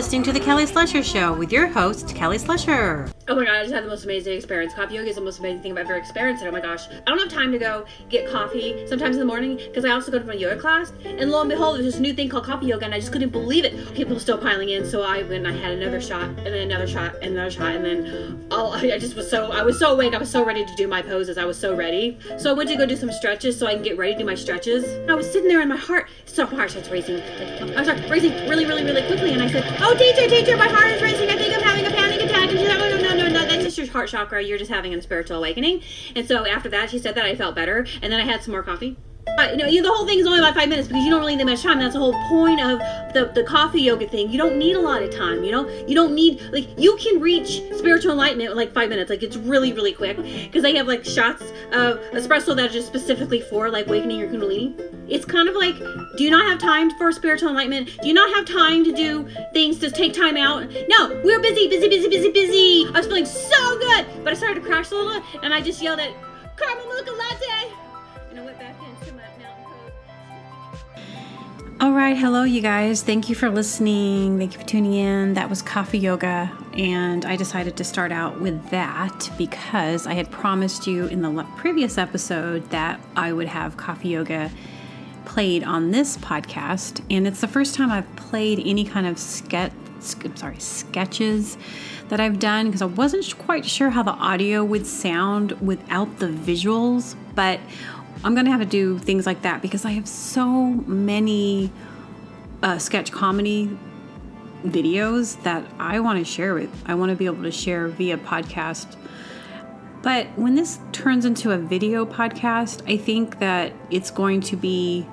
listening to The Kelly Slusher Show with your host, Kelly Slusher. Oh my god, I just had the most amazing experience. Coffee yoga is the most amazing thing I've ever experienced. And oh my gosh, I don't have time to go get coffee sometimes in the morning because I also go to my yoga class. And lo and behold, there's this new thing called coffee yoga, and I just couldn't believe it. People still piling in, so I went and I had another shot, and then another shot, and another shot, and then all, I just was so I was so awake. I was so ready to do my poses. I was so ready. So I went to go do some stretches so I can get ready to do my stretches. And I was sitting there, and my heart, so my heart starts racing. I started racing really, really, really quickly, and I said, "Oh, teacher, teacher, my heart is racing. I think I'm having a no, no, no, no, that's just your heart chakra. You're just having a spiritual awakening." And so after that, she said that I felt better, and then I had some more coffee. You know, the whole thing is only about five minutes because you don't really need that much time. That's the whole point of the, the coffee yoga thing. You don't need a lot of time, you know? You don't need, like, you can reach spiritual enlightenment in like five minutes. Like, it's really, really quick because they have, like, shots of espresso that are just specifically for, like, awakening your Kundalini. It's kind of like, do you not have time for spiritual enlightenment? Do you not have time to do things to take time out? No, we are busy, busy, busy, busy, busy. I was feeling so good, but I started to crash a little and I just yelled at caramel mocha latte. All right, hello, you guys. Thank you for listening. Thank you for tuning in. That was coffee yoga, and I decided to start out with that because I had promised you in the previous episode that I would have coffee yoga played on this podcast, and it's the first time I've played any kind of sketch. I'm sorry, sketches that I've done because I wasn't quite sure how the audio would sound without the visuals, but I'm gonna have to do things like that because I have so many uh, sketch comedy videos that I want to share with. I want to be able to share via podcast. But when this turns into a video podcast, I think that it's going to be,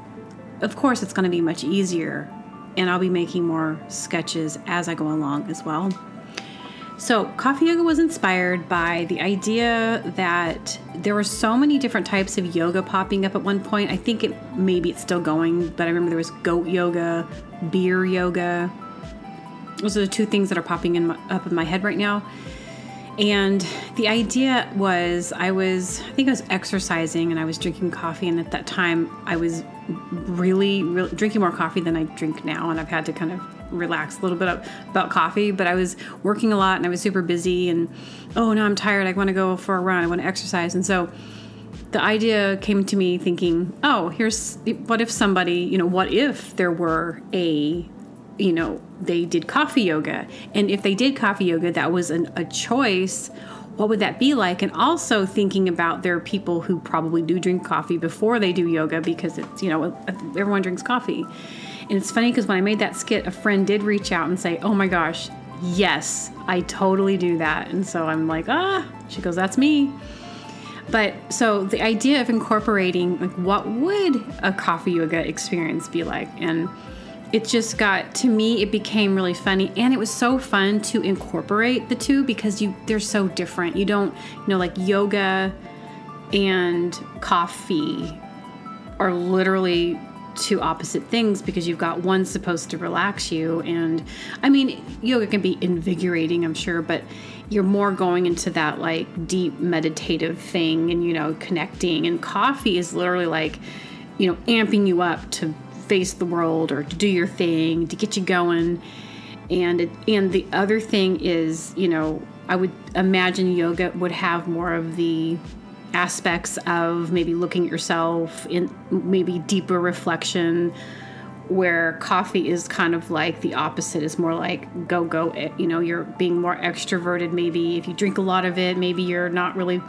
of course, it's going to be much easier, and I'll be making more sketches as I go along as well. So, Coffee Yoga was inspired by the idea that there were so many different types of yoga popping up at one point. I think it maybe it's still going, but I remember there was goat yoga, beer yoga. Those are the two things that are popping in my, up in my head right now. And the idea was I was, I think I was exercising and I was drinking coffee. And at that time, I was really, really drinking more coffee than I drink now. And I've had to kind of relax a little bit about coffee. But I was working a lot and I was super busy. And oh, no, I'm tired. I want to go for a run. I want to exercise. And so the idea came to me thinking, oh, here's what if somebody, you know, what if there were a you know, they did coffee yoga. And if they did coffee yoga, that was an, a choice. What would that be like? And also thinking about there are people who probably do drink coffee before they do yoga because it's, you know, everyone drinks coffee. And it's funny because when I made that skit, a friend did reach out and say, Oh my gosh, yes, I totally do that. And so I'm like, Ah, she goes, That's me. But so the idea of incorporating, like, what would a coffee yoga experience be like? And it just got to me it became really funny and it was so fun to incorporate the two because you they're so different you don't you know like yoga and coffee are literally two opposite things because you've got one supposed to relax you. And i mean yoga can be invigorating i'm sure but you're more going into that like deep meditative thing and you know connecting. And coffee is literally like you know amping you up to face the world or to do your thing to get you going. And it, and the other thing is you know i would imagine yoga would have more of the aspects of maybe looking at yourself in maybe deeper reflection where coffee is kind of like the opposite. Is more like go go eh, you know you're being more extroverted maybe. If you drink a lot of it maybe you're not really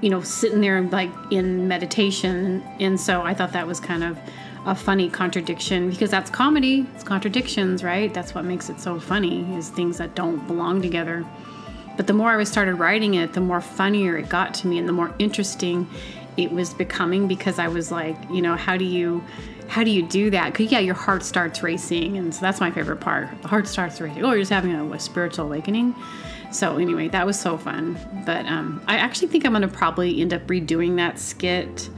you know sitting there like in meditation. And so i thought that was kind of a funny contradiction because that's comedy. It's contradictions right? That's what makes it so funny is things that don't belong together but the more i started writing it the more funnier it got to me and the more interesting it was becoming because i was like you know how do you how do you do that? Because yeah your heart starts racing and so that's my favorite part. The heart starts racing. Oh you're just having a, a spiritual awakening? So anyway that was so fun. But um, i actually think i'm to probably end up redoing that skit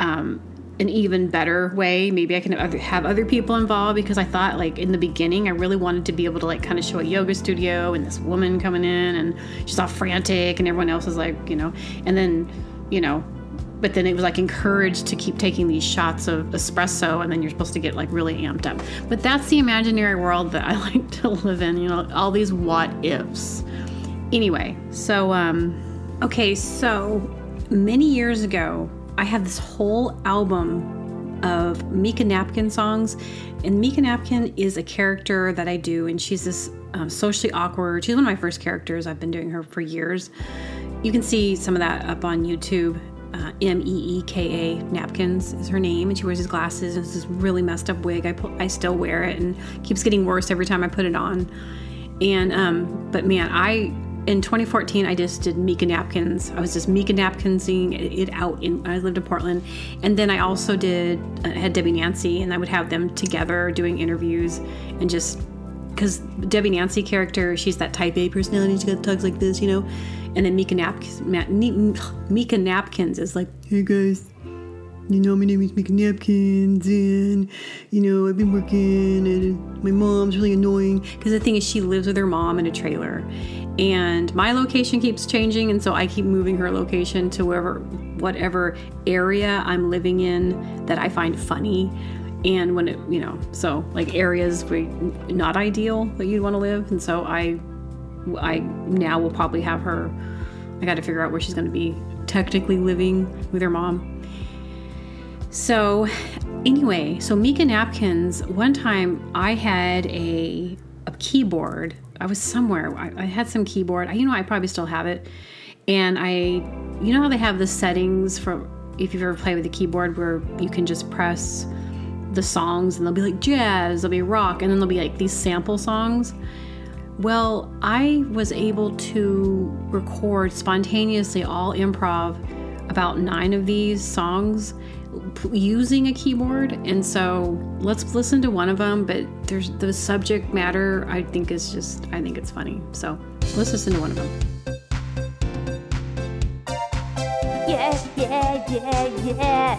um, an even better way. Maybe I can have other people involved because I thought like in the beginning I really wanted to be able to like kind of show a yoga studio and this woman coming in and she's all frantic and everyone else is like, you know, and then, you know, but then it was like encouraged to keep taking these shots of espresso and then you're supposed to get like really amped up but that's the imaginary world that i like to live in you know all these what ifs anyway so um okay so many years ago i have this whole album of Meeka Napkin songs. And Meeka Napkin is a character that I do, and she's this um, socially awkward. She's one of my first characters. I've been doing her for years. You can see some of that up on YouTube. Uh, M E E K A Napkins is her name, and she wears these glasses and this really messed up wig. I I still wear it and keeps getting worse every time I put it on. And um, but man, I in 2014 I just did Meeka Napkins. I was just Meeka Napkinsing it out in I lived in Portland, and then I also did uh, had Debbie Nancy, and I would have them together doing interviews and just because Debbie Nancy character, she's that type A personality. She's got tugs like this, you know. And then Meeka Napkins, Meeka Napkins is like, hey guys, you know, my name is Meeka Napkins, and you know, I've been working, and my mom's really annoying. Because the thing is, she lives with her mom in a trailer, and my location keeps changing, and so I keep moving her location to wherever, whatever area I'm living in that I find funny. And when it, you know, so like areas where not ideal that you'd want to live, and so I I now will probably have her. I got to figure out where she's going to be technically living with her mom. So, anyway, so Meeka Napkins, one time I had a, a keyboard. I was somewhere, I, I had some keyboard. I, you know, I probably still have it. And I, you know how they have the settings for if you've ever played with a keyboard where you can just press the songs and they'll be like jazz, they'll be rock, and then they'll be like these sample songs. Well, I was able to record spontaneously all improv about nine of these songs using a keyboard. And so let's listen to one of them, but there's the subject matter I think is just, I think it's funny. So let's listen to one of them. Yeah, yeah, yeah, yeah.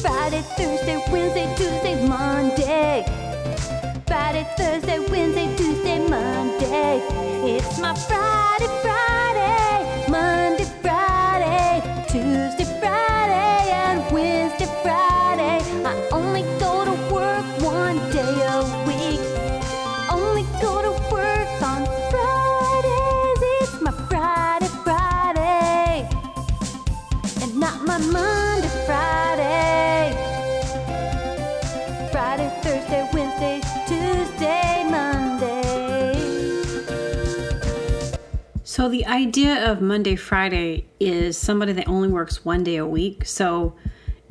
Friday, Thursday, Wednesday, Tuesday, Monday. Friday, Thursday, Wednesday, Tuesday, Monday. It's my Friday, Friday, idea of Monday Friday is somebody that only works one day a week. So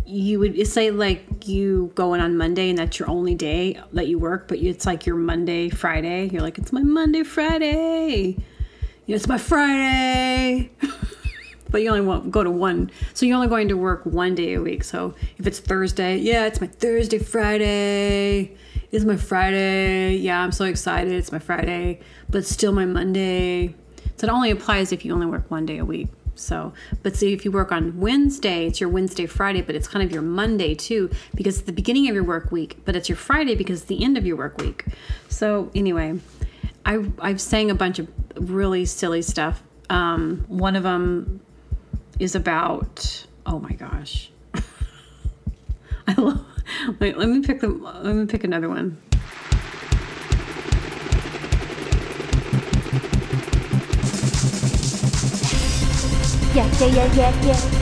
you would say like you go in on Monday and that's your only day that you work, but it's like your Monday Friday. You're like it's my Monday Friday. You know, it's my Friday. but you only won't go to one. So you're only going to work one day a week. So if it's Thursday, yeah, it's my Thursday, Friday. It's my Friday. Yeah, I'm so excited. It's my Friday, but still my Monday. So it only applies if you only work one day a week. So, but see, if you work on Wednesday, it's your Wednesday, Friday, but it's kind of your Monday too, because it's the beginning of your work week, but it's your Friday because it's the end of your work week. So, anyway, I, I've sang a bunch of really silly stuff. Um, one of them is about, oh my gosh. I love, wait, let me pick them, let me pick another one. Yeah, yeah, yeah, yeah, yeah.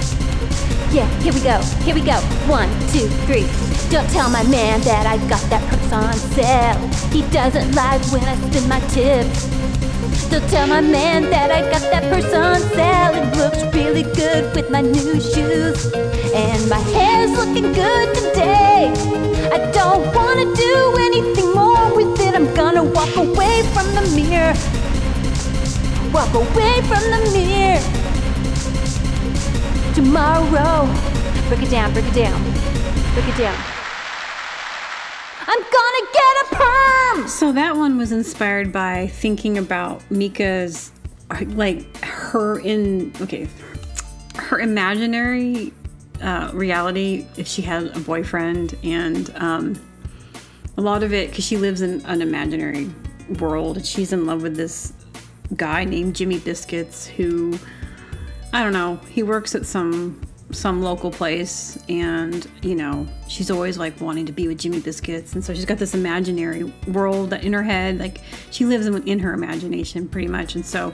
Yeah, here we go, here we go. One, two, three. Don't tell my man that I got that perks on sale. He doesn't like when I spend my tips. Don't tell my man that I got that purse on sale. It looks really good with my new shoes. And my hair's looking good today. I don't wanna do anything more with it. I'm gonna walk away from the mirror. Walk away from the mirror tomorrow. Break it down, break it down, break it down. I'm gonna get a perm! So that one was inspired by thinking about Meeka's, like her in, okay, her imaginary uh, reality if she had a boyfriend and um, a lot of it because she lives in an imaginary world she's in love with this guy named Jimmy Biscuits who I don't know. He works at some some local place and you know she's always like wanting to be with jimmy biscuits. And so she's got this imaginary world in her head. Like she lives in, in her imagination pretty much. And so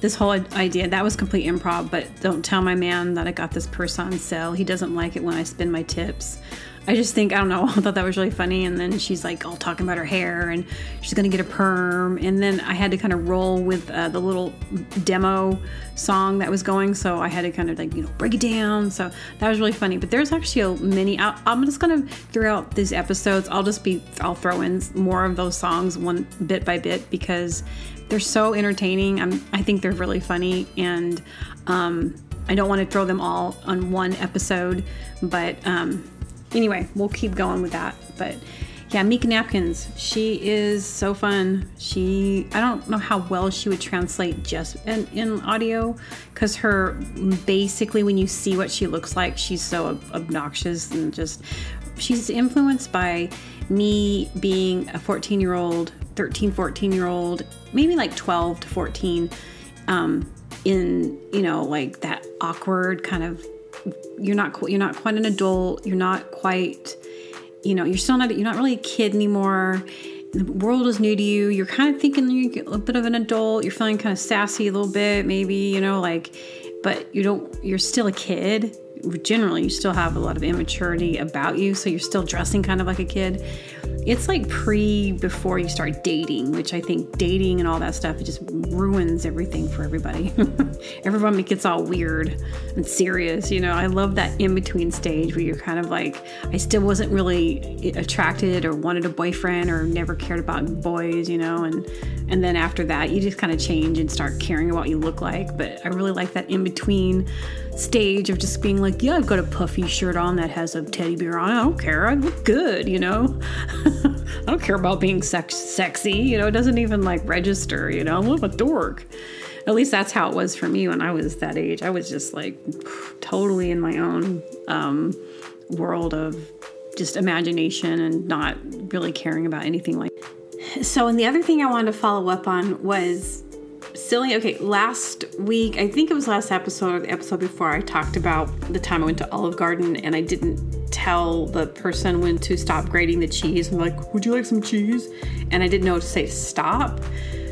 this whole idea that was complete improv but don't tell my man that i got this purse on sale. He doesn't like it when i spend my tips I just think, I don't know, I thought that was really funny. And then she's like all talking about her hair and she's going to get a perm. And then I had to kind of roll with uh, the little demo song that was going. So I had to kind of like, you know, break it down. So that was really funny. But there's actually a mini, I, I'm just going to, throughout these episodes, I'll just be, I'll throw in more of those songs one bit by bit because they're so entertaining. I'm, I think they're really funny. And, um, I don't want to throw them all on one episode, but um, anyway, we'll keep going with that. But yeah, Meeka Napkins, she is so fun. She, I don't know how well she would translate just in, in audio because her basically, when you see what she looks like, she's so obnoxious and just, she's influenced by me being a 14 year old, 13, 14 year old, maybe like 12 to 14, um, in, you know, like that awkward kind of you're not you're not quite an adult. You're not quite, you know, you're still not you're not really a kid anymore. The world is new to you. You're kind of thinking you're a bit of an adult. You're feeling kind of sassy a little bit, maybe, you know, like, but you don't. You're still a kid. Generally, you still have a lot of immaturity about you, so you're still dressing kind of like a kid it's like pre before you start dating, which I think dating and all that stuff it just ruins everything for everybody. Everyone gets all weird and serious, you know. I love that in between stage where you're kind of like, I still wasn't really eh, attracted or wanted a boyfriend or never cared about boys, you know, and and then after that you just kind of change and start caring about what you look like. But I really like that in between stage of just being like, yeah, I've got a puffy shirt on that has a teddy bear on. I don't care. I look good, you know. I don't care about being sex- sexy, you know. It doesn't even like register, you know. I'm a dork. At least that's how it was for me when I was that age. I was just like totally in my own um, world of just imagination and not really caring about anything like. So, and the other thing I wanted to follow up on was silly. Okay, last week, I think it was last episode or the episode before, I talked about the time I went to Olive Garden and I didn't tell the person when to stop grating the cheese. I'm like, would you like some cheese? And I didn't know to say stop.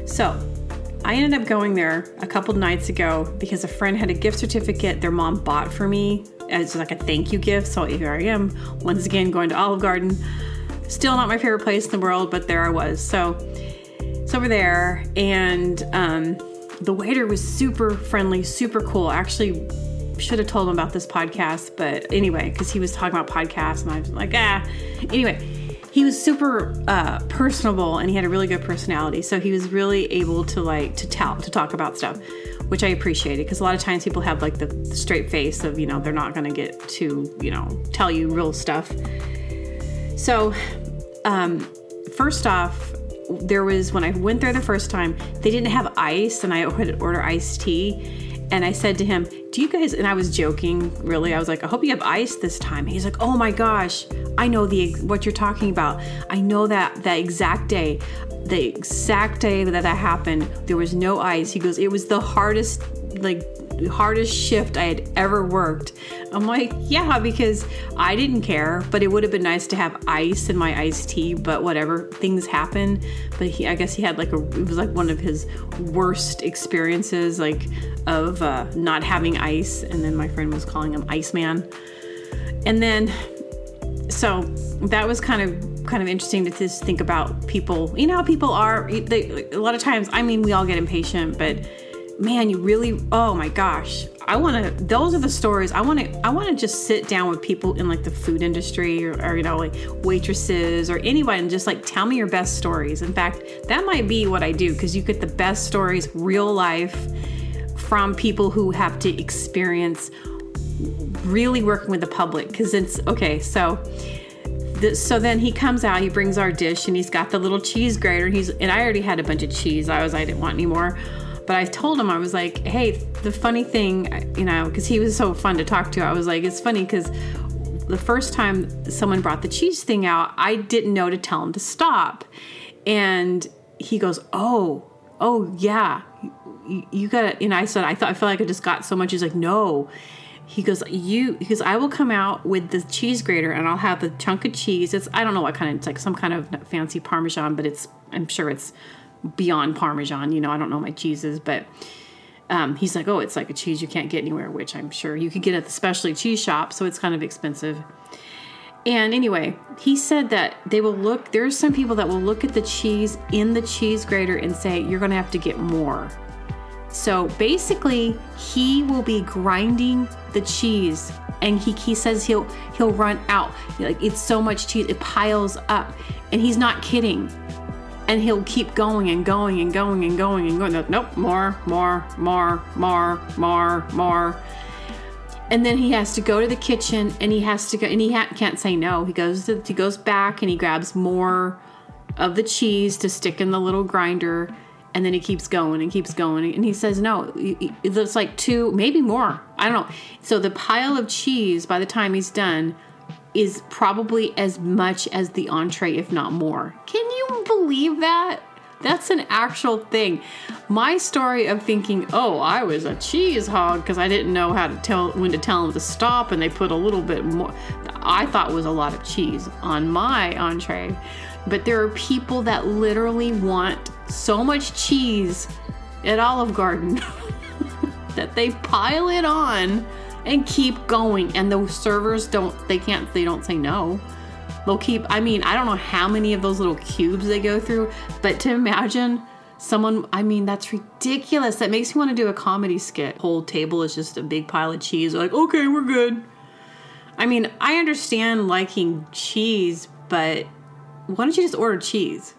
So I ended up going there a couple nights ago because a friend had a gift certificate their mom bought for me as like a thank you gift. So here I am, once again going to Olive Garden. Still not my favorite place in the world, but there I was. So so we're there, and um, the waiter was super friendly, super cool. Actually, should have told him about this podcast, but anyway, because he was talking about podcasts, and I was like, ah. Anyway, he was super uh, personable, and he had a really good personality. So he was really able to like to tell to talk about stuff, which I appreciated because a lot of times people have like the, straight face of you know they're not going to get to you know tell you real stuff. So, um, first off, there was when I went there the first time, they didn't have ice, and I would order iced tea. And I said to him, Do you guys, and I was joking, really. I was like, I hope you have ice this time. He's like, Oh my gosh, I know the what you're talking about. I know that that exact day, the exact day that that happened, there was no ice. He goes, It was the hardest, like, hardest shift I had ever worked. I'm like, yeah, because I didn't care, but it would have been nice to have ice in my iced tea, but whatever, things happen. But he, I guess he had like a, it was like one of his worst experiences, like of uh, not having ice. And then my friend was calling him Iceman. And then, so that was kind of kind of interesting to just think about people. You know how people are. They, a lot of times, I mean, we all get impatient, but man, you really, oh my gosh. I want to, those are the stories. I want to, I want to just sit down with people in like the food industry or, or, you know, like waitresses or anybody and just like tell me your best stories. In fact, that might be what I do because you get the best stories, real life, from people who have to experience really working with the public. Because it's okay, so. so then he comes out, he brings our dish, and he's got the little cheese grater. He's and I already had a bunch of cheese. I was I didn't want any more. But I told him, I was like, hey, the funny thing, you know, because he was so fun to talk to, I was like, it's funny because the first time someone brought the cheese thing out, I didn't know to tell him to stop. And he goes, oh, oh, yeah, you, you gotta, and I said, I thought, I feel like I just got so much. He's like, no. he goes, "You," because I will come out with the cheese grater and I'll have the chunk of cheese. It's I don't know what kind of it's like some kind of fancy Parmesan, but it's I'm sure it's beyond Parmesan. You know, I don't know my cheeses, but um, he's like, "Oh, it's like a cheese you can't get anywhere," which I'm sure you could get at the specialty cheese shop, so it's kind of expensive. And anyway, he said that they will look. There's some people that will look at the cheese in the cheese grater and say, "You're going to have to get more." So basically, he will be grinding the cheese, and he, he says he'll he'll run out. Like it's so much cheese, it piles up, and he's not kidding. And he'll keep going and going and going and going and going. Nope, more, more, more, more, more, more. And then he has to go to the kitchen, and he has to go, and he ha- can't say no. He goes to, he goes back and he grabs more of the cheese to stick in the little grinder and then he keeps going and keeps going and he says no it's like two maybe more i don't know so the pile of cheese by the time he's done is probably as much as the entree if not more can you believe that? That's an actual thing. My story of thinking oh i was a cheese hog because i didn't know how to tell when to tell them to stop and they put a little bit more i thought was a lot of cheese on my entree. But there are people that literally want so much cheese at Olive Garden that they pile it on and keep going and the servers don't they can't they don't say no they'll keep i mean i don't know how many of those little cubes they go through but to imagine someone i mean that's ridiculous that makes me want to do a comedy skit whole table is just a big pile of cheese like okay we're good i mean i understand liking cheese but why don't you just order cheese?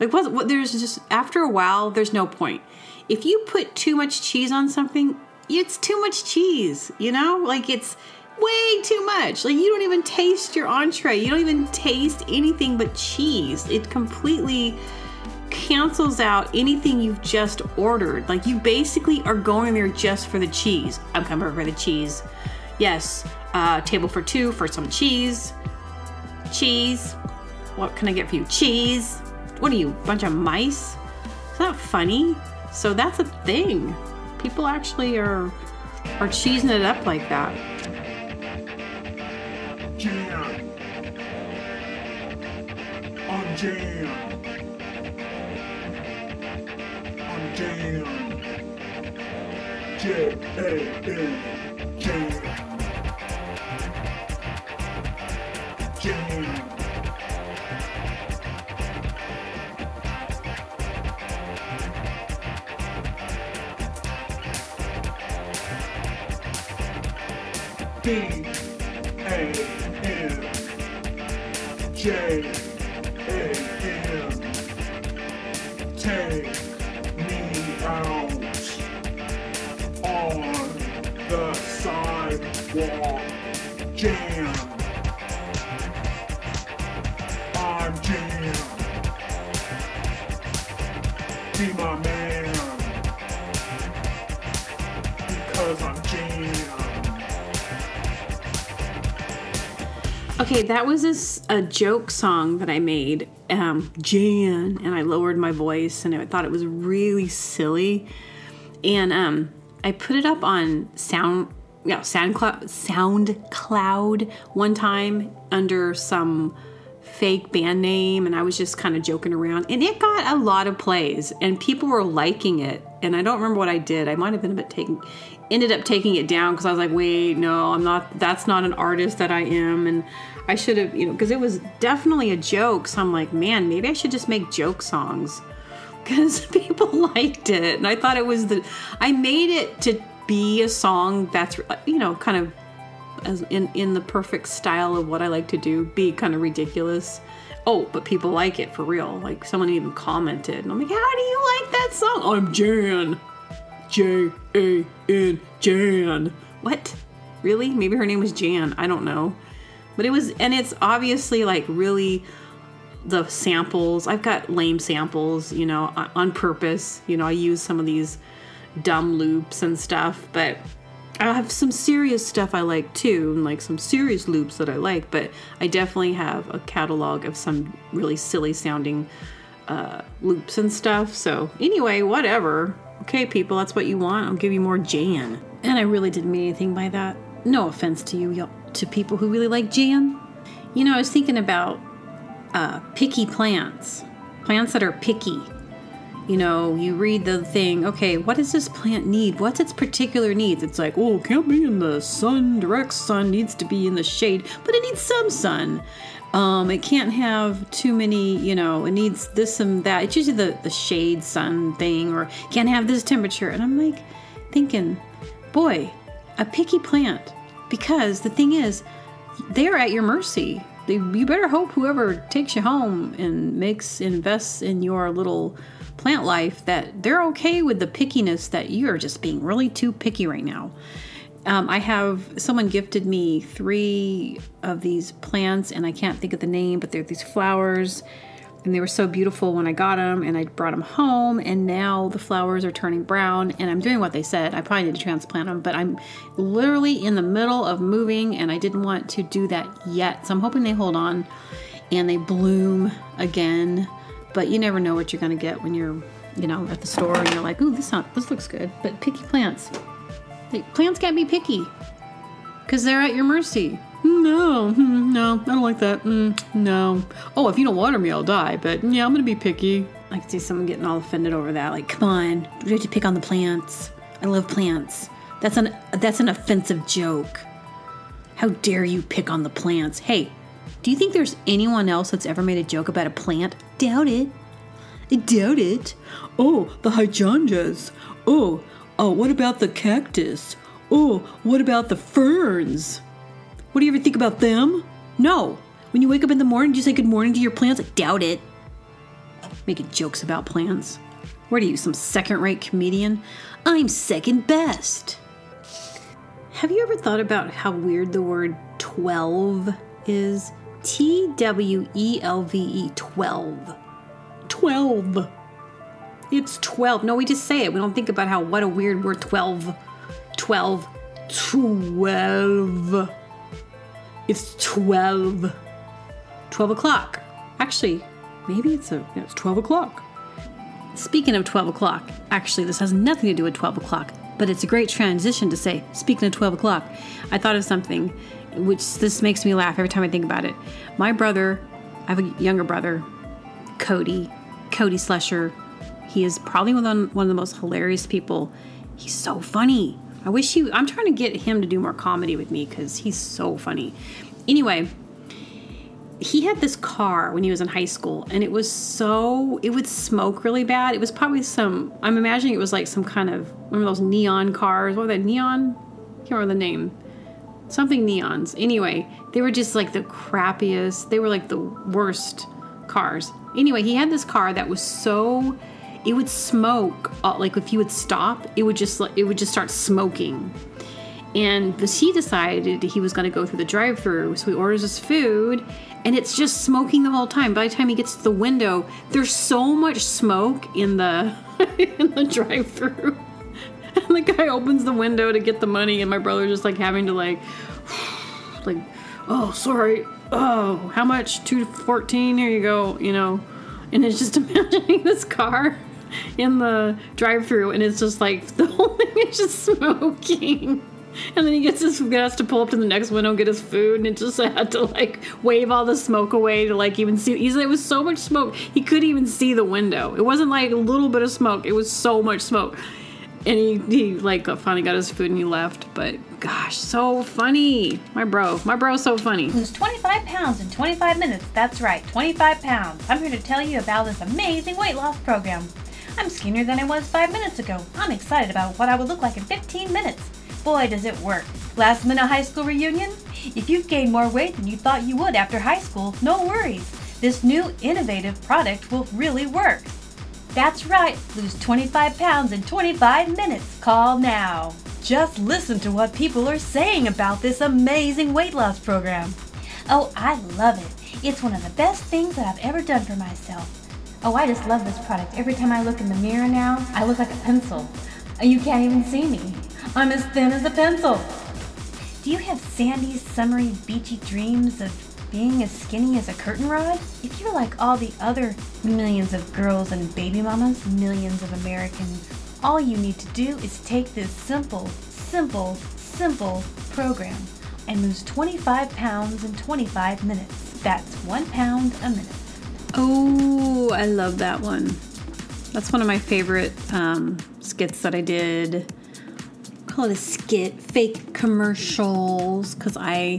Like, what, what, There's just after a while, there's no point. If you put too much cheese on something, it's too much cheese. You know, like it's way too much. Like you don't even taste your entree. You don't even taste anything but cheese. It completely cancels out anything you've just ordered. Like you basically are going there just for the cheese. I'm coming for the cheese. Yes, uh, table for two for some cheese. Cheese. What can I get for you? Cheese. What are you, bunch of mice? It's not funny. So that's a thing. People actually are are cheesing it up like that. Jam. I'm jam. J A M. Jam. Jam. B A M J Okay, that was this, a joke song that I made, um, Jan, and I lowered my voice, and I thought it was really silly, and um, I put it up on Sound, yeah, SoundCloud, SoundCloud one time under some fake band name, and I was just kind of joking around, and it got a lot of plays, and people were liking it, and I don't remember what I did. I might have been a bit taking, ended up taking it down because I was like, wait, no, I'm not. That's not an artist that I am, and I should have, you know, because it was definitely a joke. So I'm like, man, maybe I should just make joke songs because people liked it. And I thought it was the, I made it to be a song that's, you know, kind of as in, in the perfect style of what I like to do, be kind of ridiculous. Oh, but people like it for real. Like someone even commented, and I'm like, how do you like that song? Oh, I'm Jan. J A N Jan. What? Really? Maybe her name was Jan. I don't know. But it was, and it's obviously like really the samples. I've got lame samples, you know, on purpose. You know, I use some of these dumb loops and stuff, but I have some serious stuff I like too, and like some serious loops that I like, but I definitely have a catalog of some really silly sounding uh, loops and stuff. So, anyway, whatever. Okay, people, that's what you want. I'll give you more Jan. And I really didn't mean anything by that. no offense to you, y'all- to people who really like Jan. You know, I was thinking about uh, picky plants, plants that are picky. You know, you read the thing, okay, what does this plant need? What's its particular needs? It's like, oh, can't be in the sun, direct sun, needs to be in the shade, but it needs some sun. Um, it can't have too many, you know, it needs this and that. It's usually the, the shade sun thing, or can't have this temperature. And I'm like thinking, boy, a picky plant. Because the thing is, they're at your mercy. They, you better hope whoever takes you home and makes invests in your little plant life that they're okay with the pickiness that you're just being really too picky right now. Um, I have someone gifted me three of these plants, and I can't think of the name, but they're these flowers, and they were so beautiful when I got them, and I brought them home, and now the flowers are turning brown, and I'm doing what they said. I probably need to transplant them, but I'm literally in the middle of moving, and I didn't want to do that yet, so I'm hoping they hold on and they bloom again. But you never know what you're going to get when you're, you know, at the store and you're like, "Ooh, this this looks good." But picky plants, plants can't be picky because they're at your mercy. No, mm, no, I don't like that. Mm, no. Oh, if you don't water me, I'll die. But yeah, I'm gonna be picky. I can see someone getting all offended over that. Like, come on, we have to pick on the plants. I love plants. That's an that's an offensive joke. How dare you pick on the plants? Hey, do you think there's anyone else that's ever made a joke about a plant? Doubt it. I doubt it. Oh, the hydrangeas. Oh, oh, what about the cactus? Oh, what about the ferns? What do you ever think about them? No. When you wake up in the morning, do you say good morning to your plants? I doubt it. Making jokes about plants. What are you, some second rate comedian? I'm second best. Have you ever thought about how weird the word 12 is? T W E L V E, 12. 12. It's 12. No, we just say it. We don't think about how, what a weird word, 12. 12. 12. It's 12. 12 o'clock. Actually, maybe it's a, it's 12 o'clock. Speaking of 12 o'clock, actually, this has nothing to do with 12 o'clock, but it's a great transition to say, speaking of 12 o'clock, I thought of something which this makes me laugh every time I think about it. My brother, I have a younger brother, Cody, Cody Slusher. He is probably one of the most hilarious people. He's so funny. I wish he, I'm trying to get him to do more comedy with me because he's so funny. Anyway, he had this car when he was in high school and it was so it would smoke really bad. It was probably some i'm imagining it was like some kind of one of those neon cars. What were they neon? I can't remember the name. Something neons. Anyway they were just like the crappiest. They were like the worst cars. Anyway he had this car that was so it would smoke uh, like if you would stop it would just it would just start smoking. And he decided he was going to go through the drive-through so he orders his food and it's just smoking the whole time. By the time he gets to the window there's so much smoke in the in the drive-through. And the guy opens the window to get the money and my brother's just like having to like like oh sorry. Oh how much? 214 here you go you know? And it's just imagining this car in the drive-through and it's just like the whole thing is just smoking and then he gets his has to pull up to the next window and get his food and it just had to like wave all the smoke away to like even see he's it was so much smoke he couldn't even see the window it wasn't like a little bit of smoke it was so much smoke and he, he like finally got his food and he left but gosh so funny my bro my bro's so funny Lose 25 pounds in 25 minutes. That's right, 25 pounds. I'm here to tell you about this amazing weight loss program. I'm skinnier than I was five minutes ago. I'm excited about what I would look like in 15 minutes. Boy, does it work. Last minute high school reunion? If you've gained more weight than you thought you would after high school, no worries. This new innovative product will really work. That's right, lose 25 pounds in 25 minutes. Call now. Just listen to what people are saying about this amazing weight loss program. Oh, I love it. It's one of the best things that I've ever done for myself. Oh, I just love this product. Every time I look in the mirror now, I look like a pencil. Uh, you can't even see me. I'm as thin as a pencil. Do you have sandy, summery, beachy dreams of being as skinny as a curtain rod? If you're like all the other millions of girls and baby mamas, millions of Americans, all you need to do is take this simple, simple, simple program and lose 25 pounds in 25 minutes. That's one pound a minute. Oh, I love that one. That's one of my favorite um, skits that I did. Call it a skit, fake commercials, because I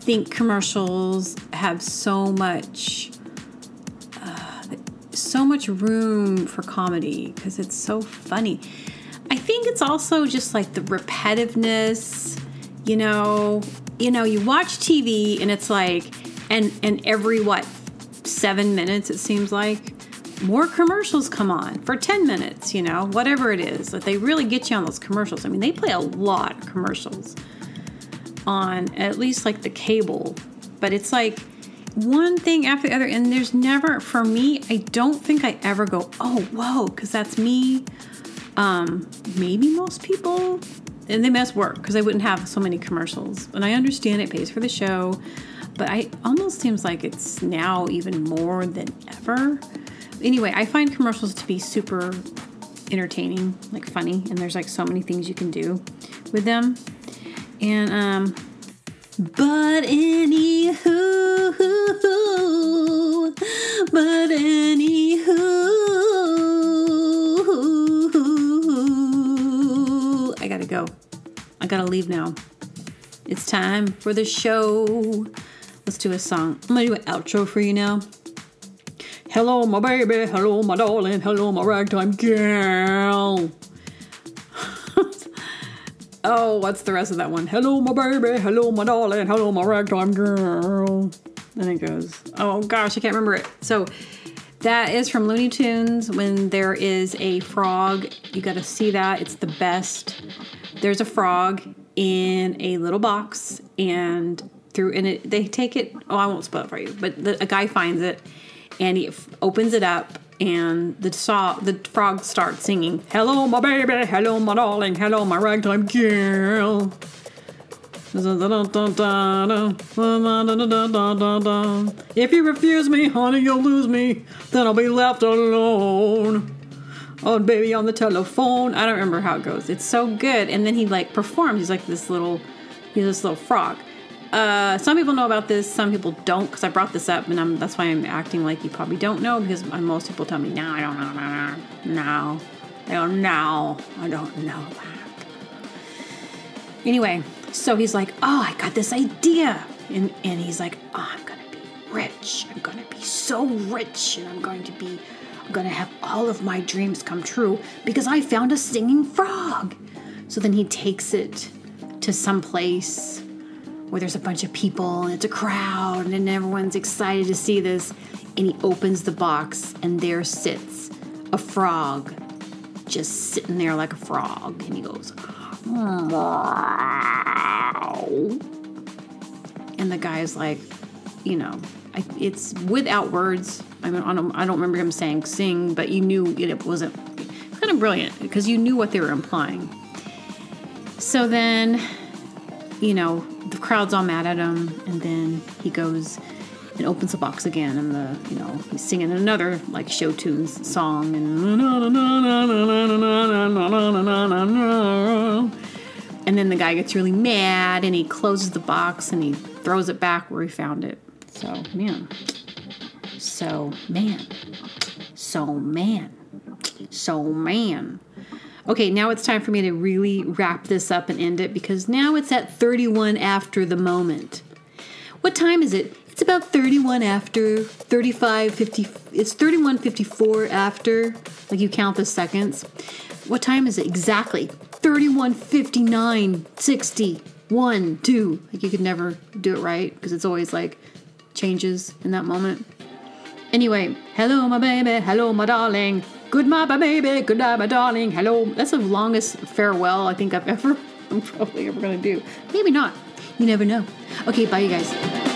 think commercials have so much, uh, so much room for comedy because it's so funny. I think it's also just like the repetitiveness, you know. You know, you watch TV and it's like, and and every what seven minutes it seems like. More commercials come on for 10 minutes you know whatever it is that they really get you on those commercials. I mean they play a lot of commercials on at least like the cable but it's like one thing after the other and there's never for me i don't think i ever go oh whoa because that's me. Um maybe most people and they must work because they wouldn't have so many commercials and i understand it pays for the show but I almost seems like it's now even more than ever. Anyway, I find commercials to be super entertaining, like funny, and there's like so many things you can do with them. And um but anywho, but anywho, I gotta go. I gotta leave now. It's time for the show. Let's do a song. I'm gonna do an outro for you now. Hello, my baby. Hello, my darling. Hello, my ragtime girl. oh, what's the rest of that one? Hello, my baby. Hello, my darling. Hello, my ragtime girl. And it goes, oh gosh, I can't remember it. So that is from Looney Tunes when there is a frog. You got to see that. It's the best. There's a frog in a little box and through and it they take it oh i won't spoil it for you but the, a guy finds it and he f- opens it up and the saw the frog starts singing hello my baby hello my darling hello my ragtime girl. If you refuse me honey you'll lose me then i'll be left alone. Oh baby on the telephone. I don't remember how it goes. It's so good. And then he like performs. He's like this little he's this little frog uh, some people know about this, some people don't, because I brought this up, and I'm, that's why I'm acting like you probably don't know, because most people tell me, no, I don't know, no, no, I don't know, I don't know that. Anyway, so he's like, oh, I got this idea, and, and he's like, oh, I'm gonna be rich, I'm gonna be so rich, and I'm going to be, I'm gonna have all of my dreams come true, because I found a singing frog. So then he takes it to some place where there's a bunch of people and it's a crowd and everyone's excited to see this. And he opens the box and there sits a frog just sitting there like a frog. And he goes, Meow. And the guy's like, you know, I, it's without words. I mean, I don't, I don't remember him saying sing, but you knew it, it wasn't kind of brilliant because you knew what they were implying. So then, you know, the crowd's all mad at him, and then he goes and opens the box again, and the you know he's singing another like show tunes song, and and then the guy gets really mad, and he closes the box and he throws it back where he found it. So man, so man, so man, so man. Okay, now it's time for me to really wrap this up and end it because now it's at 31 after the moment. What time is it? It's about 31 after 35 50 it's 3154 after like you count the seconds. What time is it exactly? 31 59 60 1 2. Like you could never do it right because it's always like changes in that moment. Anyway, hello my baby, hello my darling. Goodbye, my baby. Goodbye, my darling. Hello. That's the longest farewell I think I've ever, I'm probably ever gonna do. Maybe not. You never know. Okay, bye, you guys.